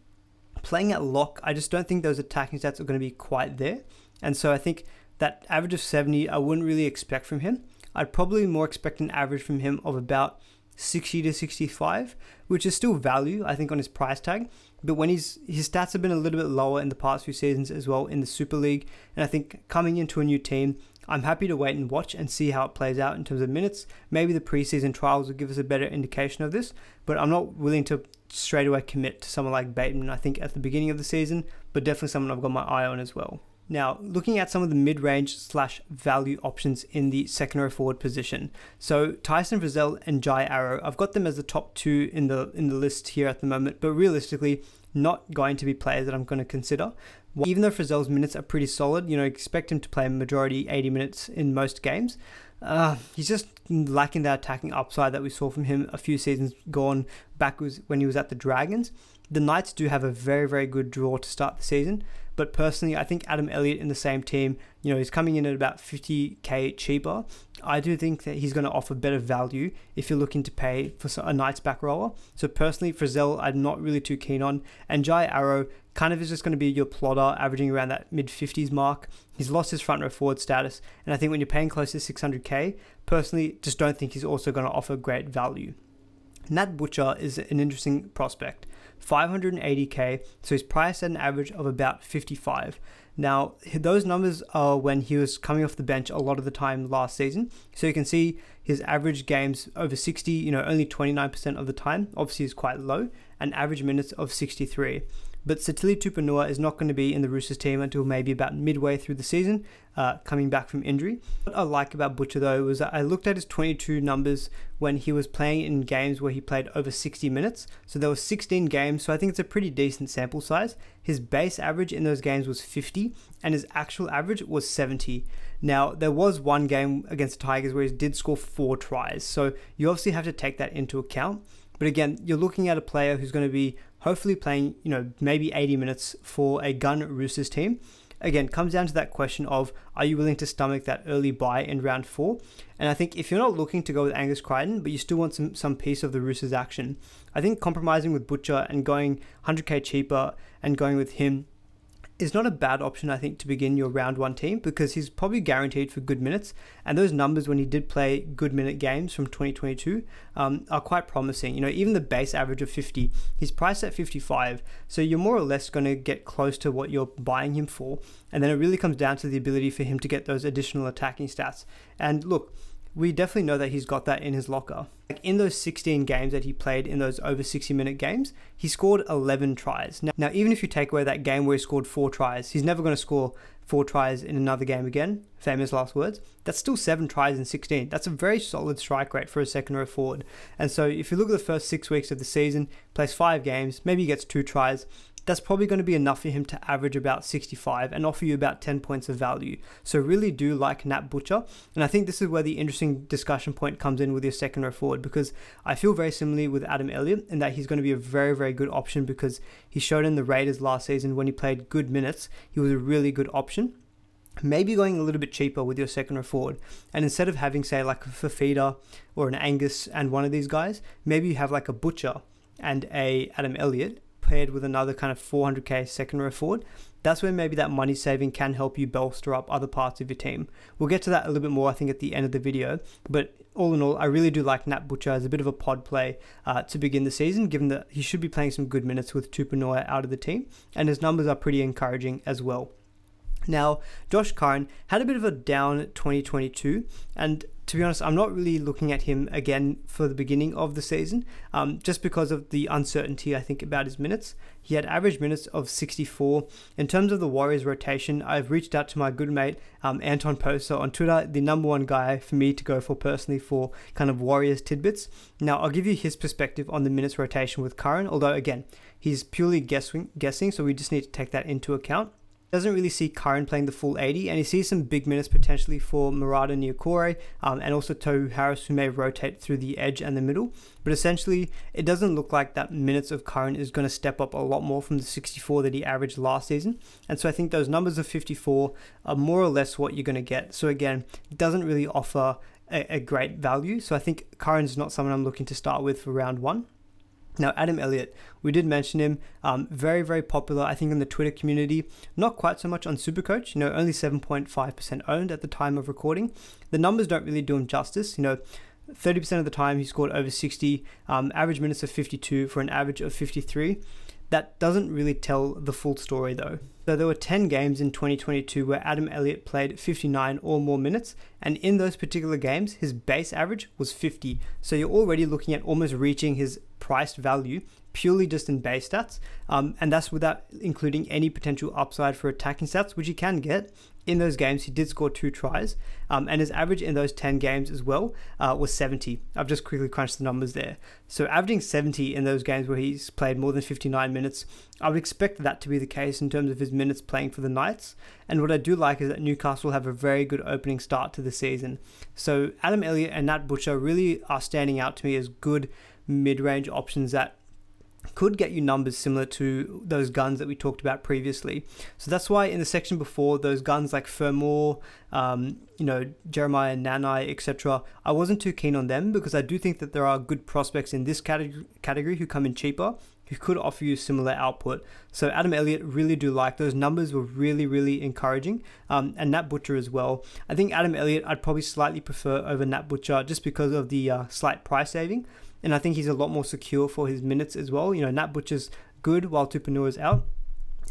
playing at lock, I just don't think those attacking stats are going to be quite there. And so I think that average of 70, I wouldn't really expect from him. I'd probably more expect an average from him of about 60 to 65, which is still value, I think, on his price tag. But when he's his stats have been a little bit lower in the past few seasons as well in the Super League, and I think coming into a new team, I'm happy to wait and watch and see how it plays out in terms of minutes. Maybe the preseason trials will give us a better indication of this, but I'm not willing to straight away commit to someone like Bateman, I think, at the beginning of the season, but definitely someone I've got my eye on as well. Now, looking at some of the mid-range slash value options in the second row forward position. So Tyson Frizell and Jai Arrow, I've got them as the top two in the in the list here at the moment, but realistically, not going to be players that I'm going to consider. Even though Frizell's minutes are pretty solid, you know, expect him to play a majority 80 minutes in most games. Uh, he's just lacking that attacking upside that we saw from him a few seasons gone back when he was at the Dragons. The Knights do have a very, very good draw to start the season, but personally, I think Adam Elliott in the same team, you know, he's coming in at about 50k cheaper. I do think that he's going to offer better value if you're looking to pay for a Knights back rower. So personally, Frizell, I'm not really too keen on, and Jai Arrow kind of is just going to be your plotter, averaging around that mid 50s mark. He's lost his front row forward status, and I think when you're paying close to 600k, personally, just don't think he's also going to offer great value. Nat Butcher is an interesting prospect. 580k, so he's priced at an average of about 55. Now, those numbers are when he was coming off the bench a lot of the time last season. So you can see his average games over 60, you know, only 29% of the time, obviously is quite low, and average minutes of 63. But Sitili Tupouniua is not going to be in the Roosters team until maybe about midway through the season, uh, coming back from injury. What I like about Butcher though was that I looked at his 22 numbers when he was playing in games where he played over 60 minutes. So there were 16 games, so I think it's a pretty decent sample size. His base average in those games was 50, and his actual average was 70. Now, there was one game against the Tigers where he did score four tries, so you obviously have to take that into account. But again, you're looking at a player who's going to be hopefully playing, you know, maybe 80 minutes for a gun Roosters team. Again, comes down to that question of are you willing to stomach that early bye in round four? And I think if you're not looking to go with Angus Crichton, but you still want some, some piece of the Roosters action, I think compromising with Butcher and going 100k cheaper and going with him is not a bad option, I think, to begin your round one team because he's probably guaranteed for good minutes. And those numbers when he did play good minute games from 2022 um, are quite promising. You know, even the base average of 50, he's priced at 55. So you're more or less going to get close to what you're buying him for. And then it really comes down to the ability for him to get those additional attacking stats. And look, we definitely know that he's got that in his locker. Like in those 16 games that he played in those over 60 minute games, he scored 11 tries. Now, now even if you take away that game where he scored four tries, he's never going to score four tries in another game again. Famous last words. That's still seven tries in 16. That's a very solid strike rate for a second row forward. And so if you look at the first six weeks of the season, plays five games, maybe he gets two tries that's probably going to be enough for him to average about 65 and offer you about 10 points of value. So really do like Nat Butcher. And I think this is where the interesting discussion point comes in with your second row forward because I feel very similarly with Adam Elliott in that he's going to be a very, very good option because he showed in the Raiders last season when he played good minutes, he was a really good option maybe going a little bit cheaper with your second row forward. And instead of having, say, like a Fifita or an Angus and one of these guys, maybe you have like a Butcher and a Adam Elliott paired with another kind of 400k second row forward, that's where maybe that money saving can help you bolster up other parts of your team. We'll get to that a little bit more, I think, at the end of the video. But all in all, I really do like Nat Butcher as a bit of a pod play uh, to begin the season, given that he should be playing some good minutes with Tupouniua out of the team, and his numbers are pretty encouraging as well. Now, Josh Curran had a bit of a down 2022, and to be honest, I'm not really looking at him again for the beginning of the season, um, just because of the uncertainty I think about his minutes. He had average minutes of 64. In terms of the Warriors rotation, I've reached out to my good mate um, Anton Poser on Twitter, the number one guy for me to go for personally for kind of Warriors tidbits. Now, I'll give you his perspective on the minutes rotation with Curran, although again, he's purely guessing, guessing, so we just need to take that into account doesn't really see Curran playing the full 80, and he sees some big minutes potentially for Marata Niukore um, and also Tohu Harris, who may rotate through the edge and the middle. But essentially, it doesn't look like that minutes of Curran is going to step up a lot more from the 64 that he averaged last season. And so I think those numbers of 54 are more or less what you're going to get. So again, doesn't really offer a, a great value. So I think Curran's not someone I'm looking to start with for round one. Now, Adam Elliott, we did mention him, um, very, very popular, I think, in the Twitter community. Not quite so much on Supercoach, you know, only 7.5% owned at the time of recording. The numbers don't really do him justice, you know. 30% of the time he scored over 60, um, average minutes of 52 for an average of 53. That doesn't really tell the full story though. So there were 10 games in 2022 where Adam Elliott played 59 or more minutes, and in those particular games, his base average was 50. So you're already looking at almost reaching his priced value purely just in base stats, um, and that's without including any potential upside for attacking stats, which you can get. In those games, he did score two tries, um, and his average in those 10 games as well uh, was 70. I've just quickly crunched the numbers there. So, averaging 70 in those games where he's played more than 59 minutes, I would expect that to be the case in terms of his minutes playing for the Knights. And what I do like is that Newcastle have a very good opening start to the season. So, Adam Elliott and Nat Butcher really are standing out to me as good mid range options that could get you numbers similar to those guns that we talked about previously. So that's why in the section before, those guns like Fermor, um, you know, Jeremiah Nanai, etc., I wasn't too keen on them because I do think that there are good prospects in this category, category who come in cheaper who could offer you similar output. So Adam Elliott really do like those numbers were really really encouraging, um, and Nat Butcher as well. I think Adam Elliott I'd probably slightly prefer over Nat Butcher just because of the uh, slight price saving and I think he's a lot more secure for his minutes as well. You know, Nat Butcher's good while Tupouniua is out.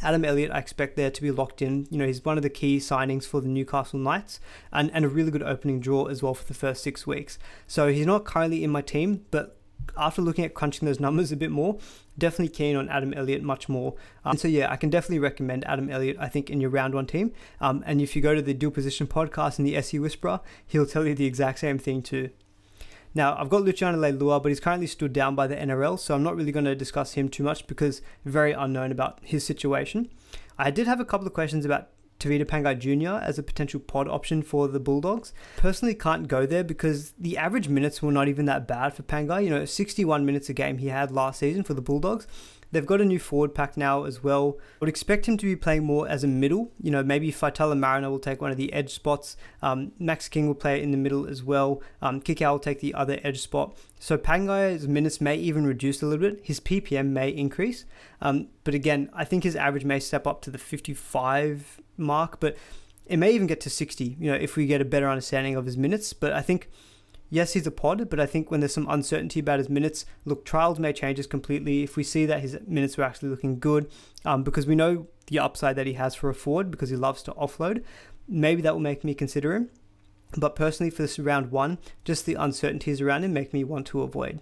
Adam Elliott, I expect there to be locked in. You know, he's one of the key signings for the Newcastle Knights and, and a really good opening draw as well for the first six weeks. So he's not currently in my team, but after looking at crunching those numbers a bit more, definitely keen on Adam Elliott much more. Um, so yeah, I can definitely recommend Adam Elliott. I think in your round one team. Um, and if you go to the Dual Position podcast and the SC Whisperer, he'll tell you the exact same thing too. Now, I've got Luciano Leilua, but he's currently stood down by the NRL, so I'm not really going to discuss him too much because very unknown about his situation. I did have a couple of questions about Tevita Pangai Jr. as a potential pod option for the Bulldogs. Personally, can't go there because the average minutes were not even that bad for Pangai. You know, 61 minutes a game he had last season for the Bulldogs. They've got a new forward pack now as well. I would expect him to be playing more as a middle. You know, maybe Faitala Mariner will take one of the edge spots. Um, Max King will play in the middle as well. Um, Kikau will take the other edge spot. So Pangai's minutes may even reduce a little bit. His PPM may increase. Um, but again, I think his average may step up to the 55 mark, but it may even get to 60, you know, if we get a better understanding of his minutes. But I think yes, he's a pod, but I think when there's some uncertainty about his minutes, look, trials may change us completely. If we see that his minutes are actually looking good, um, because we know the upside that he has for a forward because he loves to offload, maybe that will make me consider him. But personally, for this round one, just the uncertainties around him make me want to avoid.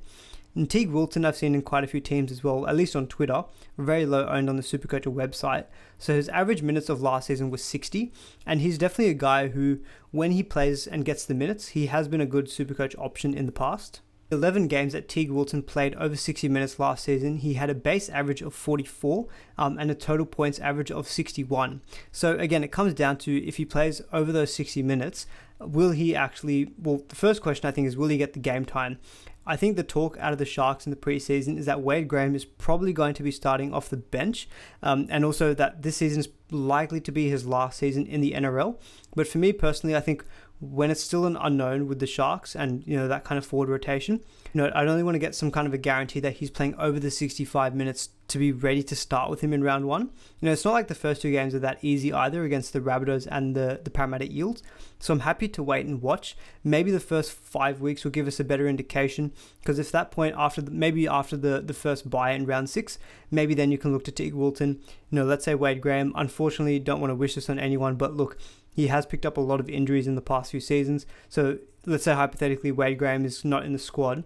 And Teig Wilton, I've seen in quite a few teams as well, at least on Twitter, very low owned on the Supercoach website. So his average minutes of last season was 60, and he's definitely a guy who, when he plays and gets the minutes, he has been a good Supercoach option in the past. 11 games that Teig Wilton played over 60 minutes last season, he had a base average of 44 um, and a total points average of 61. So, again, it comes down to if he plays over those 60 minutes, will he actually? Well, the first question I think is will he get the game time? I think the talk out of the Sharks in the preseason is that Wade Graham is probably going to be starting off the bench, um, and also that this season is likely to be his last season in the NRL. But for me personally, I think when it's still an unknown with the Sharks and you know that kind of forward rotation, you know I'd only want to get some kind of a guarantee that he's playing over the 65 minutes to be ready to start with him in round one. You know it's not like the first two games are that easy either against the Rabbitohs and the the Parramatta Eels. So I'm happy to wait and watch. Maybe the first five weeks will give us a better indication because if that point after the, maybe after the the first bye in round six, maybe then you can look to Teig Wilton. You know let's say Wade Graham. Unfortunately, don't want to wish this on anyone, but look he has picked up a lot of injuries in the past few seasons. So let's say hypothetically Wade Graham is not in the squad.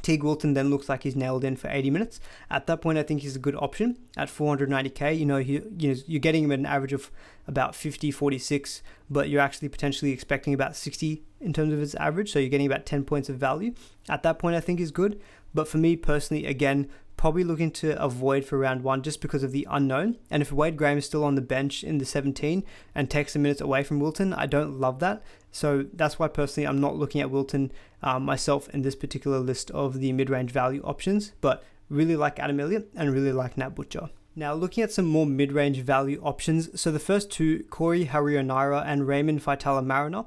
Teig Wilton then looks like he's nailed in for 80 minutes. At that point, I think he's a good option at 490k. You know, he, you know, you're getting him at an average of about 50, 46, but you're actually potentially expecting about 60 in terms of his average. So you're getting about 10 points of value. At that point, I think is good. But for me personally, again, probably looking to avoid for round one just because of the unknown. And if Wade Graham is still on the bench in the 17 and takes some minutes away from Wilton, I don't love that. So that's why personally I'm not looking at Wilton um, myself in this particular list of the mid range value options, but really like Adam Elliott and really like Nat Butcher. Now, looking at some more mid range value options. So, the first two, Corey Harawira-Naera and Raymond Faitala Mariner,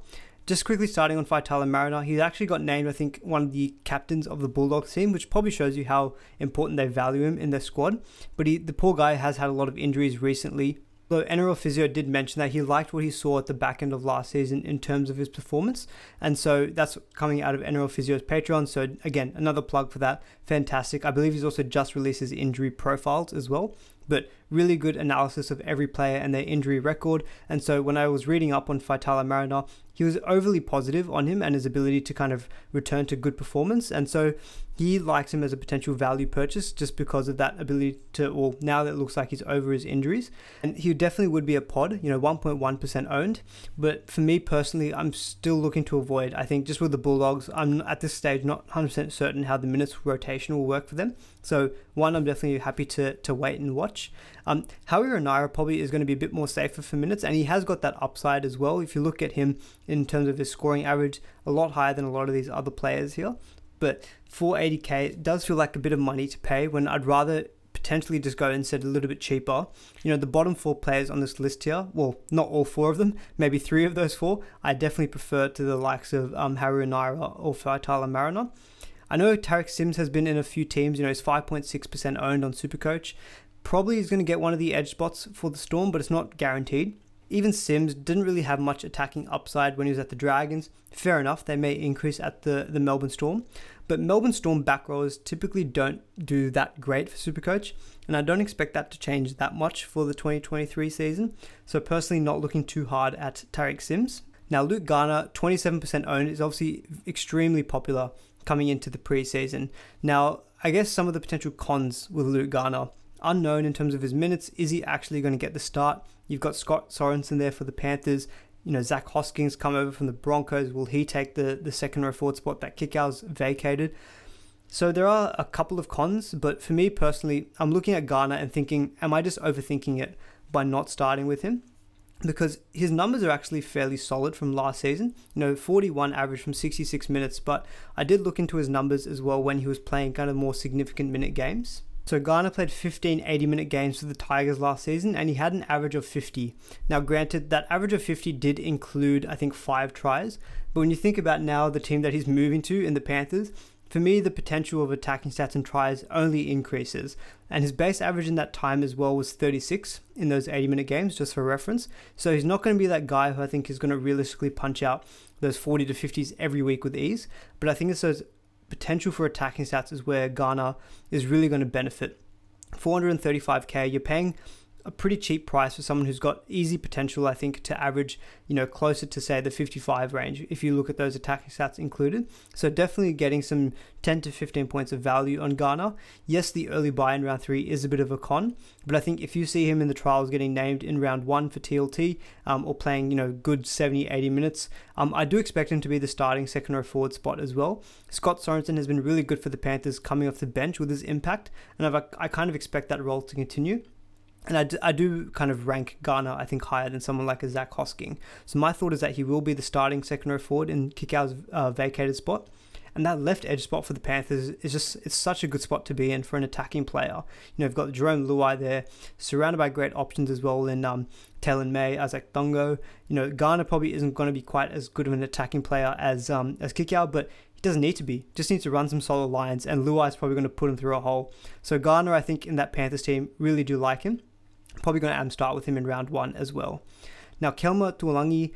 just quickly starting on Faitala Mariner, he actually got named, I think, one of the captains of the Bulldogs team, which probably shows you how important they value him in their squad. But he, the poor guy has had a lot of injuries recently. Though NRL Physio did mention that he liked what he saw at the back end of last season in terms of his performance. And so that's coming out of NRL Physio's Patreon. So, again, another plug for that. Fantastic. I believe he's also just released his injury profiles as well but really good analysis of every player and their injury record. And so when I was reading up on Faitala Mariner, he was overly positive on him and his ability to kind of return to good performance. And so he likes him as a potential value purchase just because of that ability to, well, now that it looks like he's over his injuries. And he definitely would be a pod, you know, 1.1% owned. But for me personally, I'm still looking to avoid. I think just with the Bulldogs, I'm at this stage not 100% certain how the minutes rotation will work for them. So one, I'm definitely happy to, to wait and watch. Um, Harawira-Naera probably is going to be a bit more safer for minutes, and he has got that upside as well. If you look at him in terms of his scoring average, a lot higher than a lot of these other players here. But 480k does feel like a bit of money to pay when I'd rather potentially just go and set a little bit cheaper. You know, the bottom four players on this list here, well, not all four of them, maybe three of those four, I definitely prefer to the likes of um, Harawira-Naera or Faitala Mariner. I know Tariq Sims has been in a few teams, you know, he's 5.6% owned on Supercoach. Probably is going to get one of the edge spots for the Storm, but it's not guaranteed. Even Sims didn't really have much attacking upside when he was at the Dragons. Fair enough, they may increase at the, the Melbourne Storm. But Melbourne Storm back typically don't do that great for Supercoach, and I don't expect that to change that much for the 2023 season. So, personally, not looking too hard at Tariq Sims. Now, Luke Garner, 27% owned, is obviously extremely popular coming into the preseason. Now, I guess some of the potential cons with Luke Garner unknown in terms of his minutes. Is he actually going to get the start? You've got Scott Sorensen there for the Panthers. You know, Zach Hoskins come over from the Broncos. Will he take the, the second row forward spot that Kikau's vacated? So there are a couple of cons, but for me personally, I'm looking at Garner and thinking, am I just overthinking it by not starting with him? Because his numbers are actually fairly solid from last season. You know, 41 average from 66 minutes, but I did look into his numbers as well when he was playing kind of more significant minute games. So Garner played 15 80 minute games for the Tigers last season and he had an average of 50. Now, granted, that average of 50 did include, I think, five tries. But when you think about now the team that he's moving to in the Panthers, for me, the potential of attacking stats and tries only increases. And his base average in that time as well was 36 in those 80 minute games, just for reference. So he's not going to be that guy who I think is going to realistically punch out those 40 to 50s every week with ease. But I think it's those potential for attacking stats is where Garner is really going to benefit. 435k, you're paying a pretty cheap price for someone who's got easy potential, I think, to average, you know, closer to say the 55 range if you look at those attacking stats included. So definitely getting some 10 to 15 points of value on Garner. Yes, the early bye in round three is a bit of a con, but I think if you see him in the trials getting named in round one for TLT um, or playing, you know, good 70, 80 minutes, um, I do expect him to be the starting second row forward spot as well. Scott Sorensen has been really good for the Panthers coming off the bench with his impact, and I've, I kind of expect that role to continue. And I do, I do kind of rank Garner, I think, higher than someone like a Zac Hosking. So my thought is that he will be the starting second row forward in Kikau's uh, vacated spot. And that left edge spot for the Panthers is just, it's such a good spot to be in for an attacking player. You know, you've got Jarome Luai there, surrounded by great options as well in um, Taylan May, Izack Tago. You know, Garner probably isn't going to be quite as good of an attacking player as um, as Kikau, but he doesn't need to be. Just needs to run some solid lines, and Luai is probably going to put him through a hole. So Garner, I think, in that Panthers team, really do like him. Probably going to start with him in round one as well. Now, Kelma Tuilagi,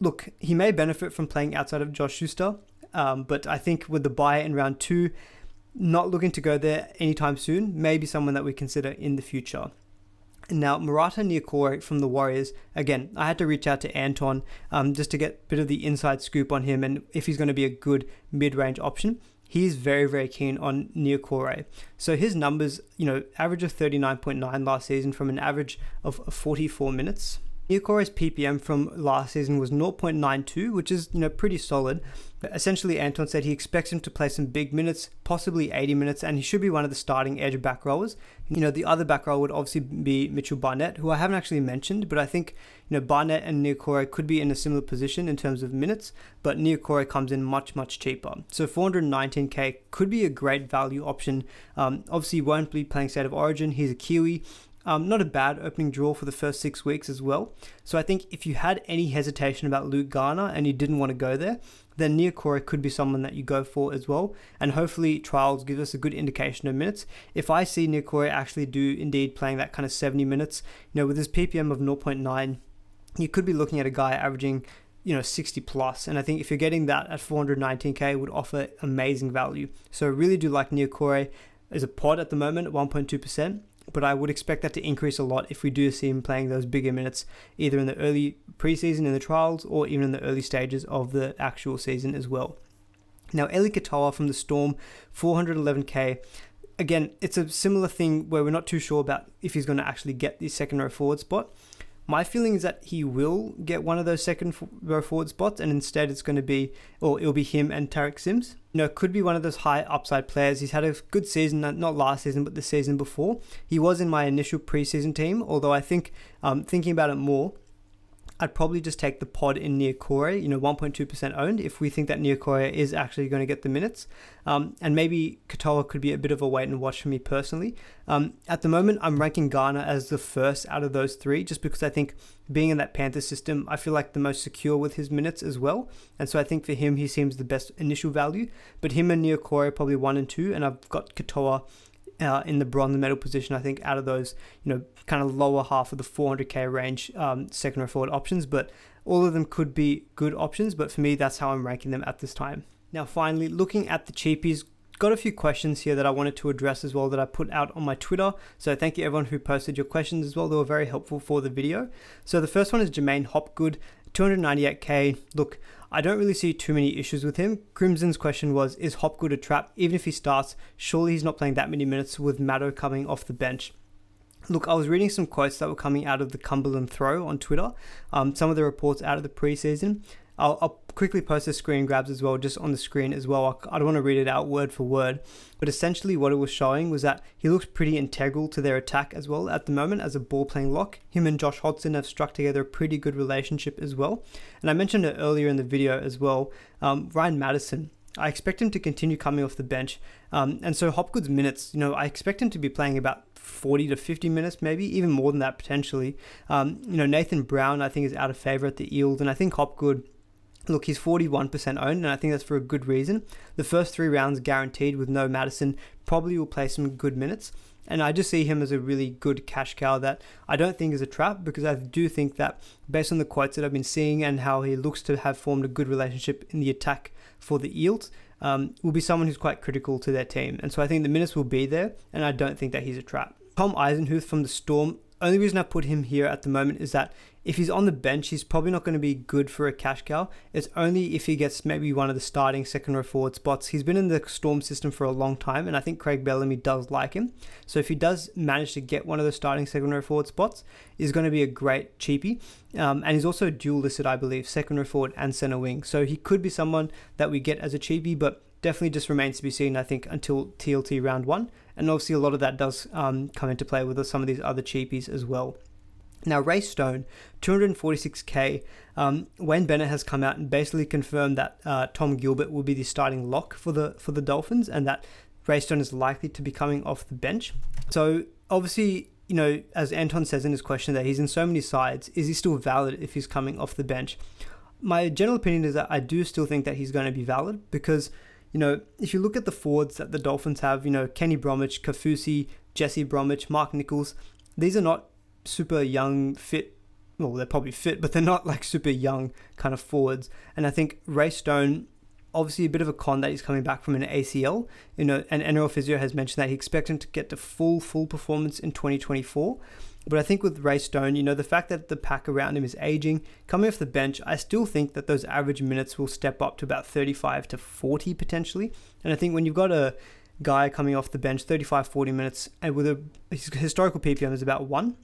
look, he may benefit from playing outside of Josh Schuster, um, but I think with the bye in round two, not looking to go there anytime soon, maybe someone that we consider in the future. Now, Marata Niukore from the Warriors, again, I had to reach out to Anton um, just to get a bit of the inside scoop on him and if he's going to be a good mid range option he's very, very keen on Niukore. So his numbers, you know, average of 39.9 last season from an average of 44 minutes. Niukore's PPM from last season was 0.92, which is, you know, pretty solid. But essentially, Anton said he expects him to play some big minutes, possibly 80 minutes, and he should be one of the starting edge back rowers. You know, the other back row would obviously be Mitchell Barnett, who I haven't actually mentioned, but I think, you know, Barnett and Niukore could be in a similar position in terms of minutes, but Niukore comes in much, much cheaper. So 419k could be a great value option. Um, obviously, won't be playing State of Origin. He's a Kiwi. Um, not a bad opening draw for the first six weeks as well. So I think if you had any hesitation about Luke Garner and you didn't want to go there, then Niukore could be someone that you go for as well. And hopefully trials give us a good indication of minutes. If I see Niukore actually do indeed playing that kind of 70 minutes, you know, with his PPM of 0.9, you could be looking at a guy averaging you know 60 plus and i think if you're getting that at 419k would offer amazing value so I really do like Niukore as a pod at the moment at 1.2% but I would expect that to increase a lot if we do see him playing those bigger minutes, either in the early preseason in the trials or even in the early stages of the actual season as well. Now, Eli Katoa from the Storm, 411k. Again, it's a similar thing where we're not too sure about if he's going to actually get the second row forward spot. My feeling is that he will get one of those second row forward spots, and instead it's going to be, or it'll be him and Tariq Sims. You know, could be one of those high upside players. He's had a good season, not last season, but the season before. He was in my initial preseason team, although I think, um, thinking about it more, I'd probably just take the pod in Niukore, you know, 1.2% owned, if we think that Niukore is actually going to get the minutes. Um, and maybe Katoa could be a bit of a wait and watch for me personally. Um, at the moment, I'm ranking Garner as the first out of those three, just because I think being in that Panther system, I feel like the most secure with his minutes as well. And so I think for him, he seems the best initial value. But him and Niukore probably one and two, and I've got Katoa uh, in the bronze medal position. I think out of those, you know, kind of lower half of the 400k range um, second or forward options, but all of them could be good options. But for me, that's how I'm ranking them at this time. Now, finally, looking at the cheapies, got a few questions here that I wanted to address as well that I put out on my Twitter. So thank you everyone who posted your questions as well. They were very helpful for the video. So the first one is Jermaine Hopgood, 298k. Look, I don't really see too many issues with him. Crimson's question was Is Hopgood a trap? Even if he starts, surely he's not playing that many minutes with Maddo coming off the bench. Look, I was reading some quotes that were coming out of the Cumberland Throw on Twitter, um, some of the reports out of the preseason, I'll, I'll, quickly post the screen grabs as well, just on the screen as well. I, don't want to read it out word for word, but essentially what it was showing was that he looks pretty integral to their attack as well at the moment as a ball playing lock. Him and Josh Hodgson have struck together a pretty good relationship as well. And I mentioned it earlier in the video as well. Um, Ryan Matterson, I expect him to continue coming off the bench. Um, and so Hopgood's minutes, you know, I expect him to be playing about 40 to 50 minutes, maybe even more than that potentially. Um, you know, Nathan Brown, I think, is out of favour at the Eels, and I think Hopgood. Look, he's 41% owned, and I think that's for a good reason. The first three rounds guaranteed with no Matterson probably will play some good minutes. And I just see him as a really good cash cow that I don't think is a trap because I do think that based on the quotes that I've been seeing and how he looks to have formed a good relationship in the attack for the Eels, um, will be someone who's quite critical to their team. And so I think the minutes will be there, and I don't think that he's a trap. Tom Eisenhuth from the Storm only reason I put him here at the moment is that if he's on the bench, he's probably not going to be good for a cash cow. It's only if he gets maybe one of the starting second row forward spots. He's been in the Storm system for a long time, and I think Craig Bellamy does like him. So if he does manage to get one of the starting second row forward spots, he's going to be a great cheapie. Um, and he's also dual listed, I believe, second row forward and center wing. So he could be someone that we get as a cheapie, but definitely just remains to be seen, I think, until TLT round one. And obviously, a lot of that does um, come into play with some of these other cheapies as well. Now, Ray Stone, 246k. Um, Wayne Bennett has come out and basically confirmed that uh, Tom Gilbert will be the starting lock for the for the Dolphins, and that Ray Stone is likely to be coming off the bench. So obviously, you know, as Anton says in his question, that he's in so many sides. Is he still valid if he's coming off the bench? My general opinion is that I do still think that he's going to be valid because you know, if you look at the forwards that the Dolphins have, you know, Kenny Bromwich, Kaufusi, Jesse Bromwich, Mark Nicholls, these are not super young, fit. Well, they're probably fit, *laughs* but they're not like super young kind of forwards. And I think Ray Stone, obviously a bit of a con that he's coming back from an ACL. You know, and NRL Physio has mentioned that he expects him to get to full, full performance in 2024. But I think with Ray Stone, you know, the fact that the pack around him is aging, coming off the bench, I still think that those average minutes will step up to about 35 to 40 potentially. And I think when you've got a guy coming off the bench 35 40 minutes and with a his historical ppm is about 1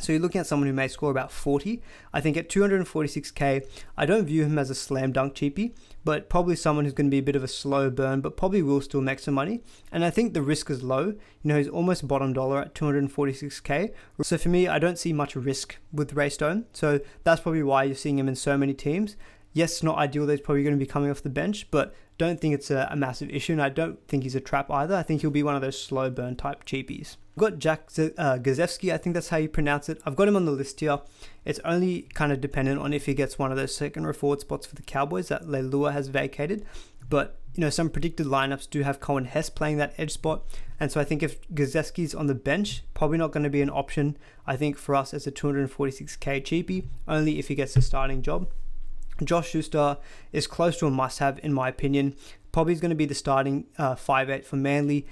so you're looking at someone who may score about 40. I think at 246k, I don't view him as a slam dunk cheapie, but probably someone who's going to be a bit of a slow burn, but probably will still make some money. And I think the risk is low. You know, he's almost bottom dollar at 246k. So for me, I don't see much risk with Ray Stone. So that's probably why you're seeing him in so many teams. Yes, not ideal that he's probably going to be coming off the bench, but don't think it's a, a massive issue. And I don't think he's a trap either. I think he'll be one of those slow burn type cheapies. I've got Jack uh, Gazewski, I think that's how you pronounce it. I've got him on the list here. It's only kind of dependent on if he gets one of those second or forward spots for the Cowboys that Leilua has vacated. But, you know, some predicted lineups do have Coen Hess playing that edge spot. And so I think if Gazewski's on the bench, probably not going to be an option, I think, for us as a 246k cheapie, only if he gets the starting job. Josh Schuster is close to a must have, in my opinion. Probably is going to be the starting uh, 5'8 for Manly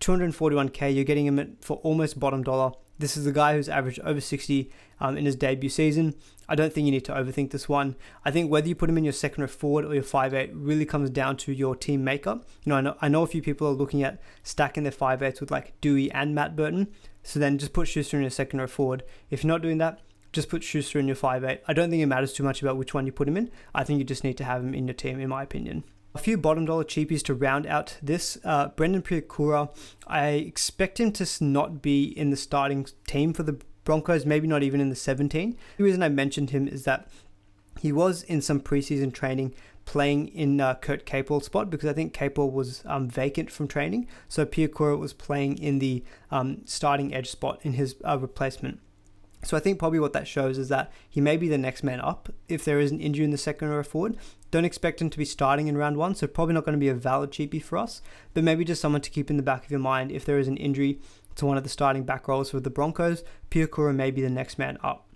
241k, you're getting him for almost bottom dollar. This is the guy who's averaged over 60 um, in his debut season. I don't think you need to overthink this one. I think whether you put him in your second or forward or your 5'8 really comes down to your team makeup. You know, I know, I know a few people are looking at stacking their 5'8s with like Dewey and Matt Burton. So then just put Schuster in your second or forward. If you're not doing that, just put Schuster in your 5'8. I don't think it matters too much about which one you put him in. I think you just need to have him in your team, in my opinion. A few bottom dollar cheapies to round out this. Uh, Brendan Piakura, I expect him to not be in the starting team for the Broncos, maybe not even in the 17. The reason I mentioned him is that he was in some preseason training playing in uh, Kurt Capewell's spot because I think Capewell was um, vacant from training. So Piakura was playing in the um, starting edge spot in his uh, replacement. So I think probably what that shows is that he may be the next man up if there is an injury in the second or forward. Don't expect him to be starting in round one, so probably not going to be a valid cheapie for us, but maybe just someone to keep in the back of your mind if there is an injury to one of the starting back rows for the Broncos. Piakura may be the next man up.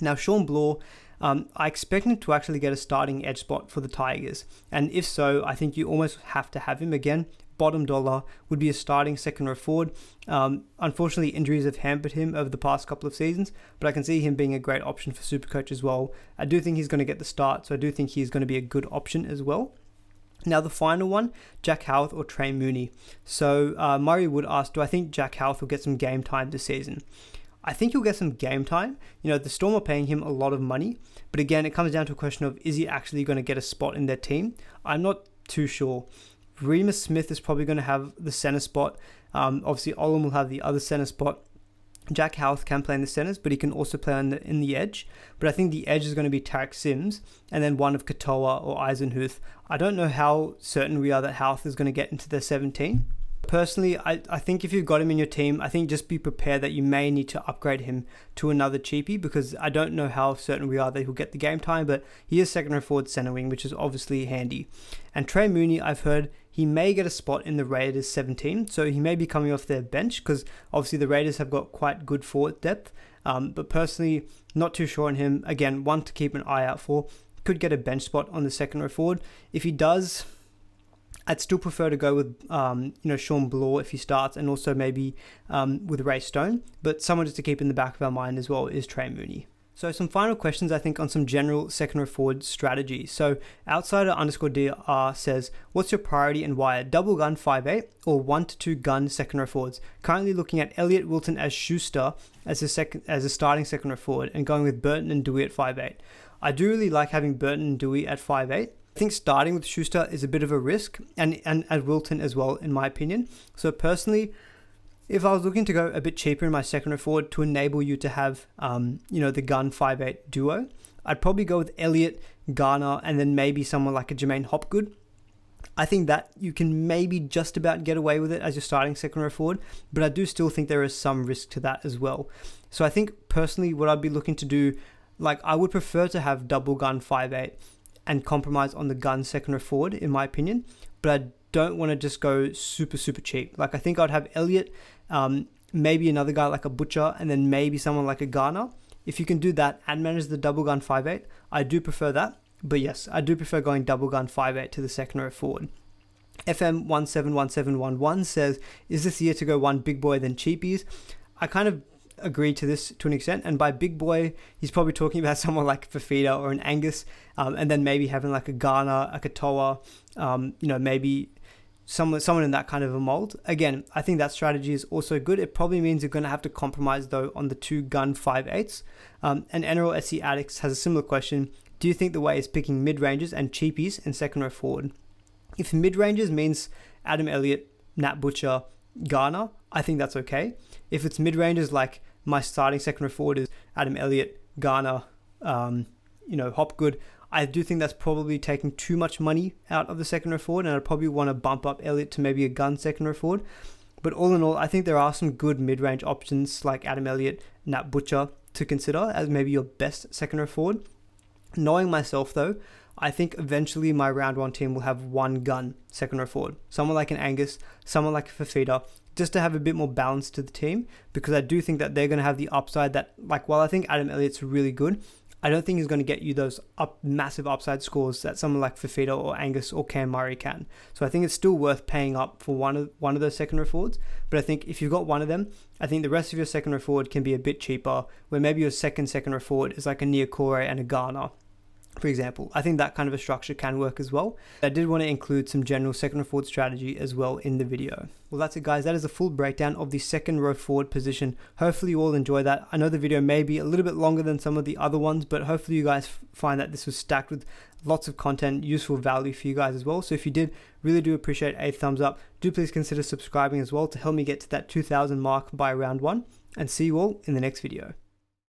Now, Shawn Blore, um, I expect him to actually get a starting edge spot for the Tigers, and if so, I think you almost have to have him again bottom dollar would be a starting second row forward. Um, unfortunately, injuries have hampered him over the past couple of seasons, but I can see him being a great option for Supercoach as well. I do think he's going to get the start, so I do think he's going to be a good option as well. Now, the final one, Jack Howarth or Trey Mooney. So, uh, Murray would ask, Do I think Jack Howarth will get some game time this season? I think he'll get some game time. You know, the Storm are paying him a lot of money, but again, it comes down to a question of is he actually going to get a spot in their team? I'm not too sure. Reimis Smith is probably going to have the center spot. Um, obviously, Olam will have the other center spot. Jack Howarth can play in the centers, but he can also play on the, in the edge. But I think the edge is going to be Tariq Sims and then one of Katoa or Eisenhuth. I don't know how certain we are that Howarth is going to get into the 17. Personally, I, I think if you've got him in your team, I think just be prepared that you may need to upgrade him to another cheapie because I don't know how certain we are that he'll get the game time, but he is second or forward center wing, which is obviously handy. And Trey Mooney, I've heard he may get a spot in the Raiders 17, so he may be coming off their bench because obviously the Raiders have got quite good forward depth. Um, but personally, not too sure on him. Again, one to keep an eye out for. Could get a bench spot on the second row forward. If he does, I'd still prefer to go with um, you know Shawn Blore if he starts, and also maybe um, with Ray Stone. But someone just to keep in the back of our mind as well is Trey Mooney. So some final questions I think on some general second row forward strategy. So outsider underscore DR says, what's your priority and why? A double gun 5'8 or 1 to 2 gun second row forwards? Currently looking at Elliott Wilton as Schuster as a second as a starting second row forward and going with Burton and Dewey at 5'8. I do really like having Burton and Dewey at 5'8. I think starting with Schuster is a bit of a risk and, and at Wilton as well, in my opinion. So personally, if I was looking to go a bit cheaper in my second row forward to enable you to have, um, you know, the gun 5'8 duo, I'd probably go with Elliott, Garner, and then maybe someone like a Jermaine Hopgood. I think that you can maybe just about get away with it as your starting second row forward, but I do still think there is some risk to that as well. So I think personally, what I'd be looking to do, like I would prefer to have double gun 5'8 and compromise on the gun second row forward, in my opinion, but I don't want to just go super, super cheap. Like I think I'd have Elliott um, maybe another guy like a Butcher, and then maybe someone like a Garner. If you can do that and manage the double gun 5'8, I do prefer that. But yes, I do prefer going double gun 5'8 to the second row forward. FM171711 says, Is this year to go one big boy than cheapies? I kind of agree to this to an extent. And by big boy, he's probably talking about *laughs* someone like Fifita or an Angus, um, and then maybe having like a Garner, a Katoa, um, you know, maybe someone someone in that kind of a mold. Again, I think that strategy is also good. It probably means you're going to have to compromise though on the two gun five eights. Um, and NRL SC Addicts has a similar question. Do you think the way is picking mid ranges and cheapies in second row forward? If mid ranges means Adam Elliott, Nat Butcher, Garner, I think that's okay. If it's mid ranges like my starting second row forward is Adam Elliott, Garner, um, you know, Hopgood, I do think that's probably taking too much money out of the second row forward, and I'd probably want to bump up Elliott to maybe a gun second row forward. But all in all, I think there are some good mid range options like Adam Elliott, Nat Butcher to consider as maybe your best second row forward. Knowing myself though, I think eventually my round one team will have one gun second row forward. Someone like an Angus, someone like a Fifita, just to have a bit more balance to the team because I do think that they're going to have the upside that, like, while I think Adam Elliott's really good, I don't think he's going to get you those up massive upside scores that someone like Fifita or Angus or Cam Murray can. So I think it's still worth paying up for one of one of those second row forwards. But I think if you've got one of them, I think the rest of your second row forward can be a bit cheaper. Where maybe your second second row forward is like a Niukore and a Garner for example. I think that kind of a structure can work as well. I did want to include some general second row forward strategy as well in the video. Well, that's it guys. That is a full breakdown of the second row forward position. Hopefully you all enjoy that. I know the video may be a little bit longer than some of the other ones, but hopefully you guys find that this was stacked with lots of content, useful value for you guys as well. So if you did, really do appreciate a thumbs up. Do please consider subscribing as well to help me get to that 2000 mark by round one and see you all in the next video.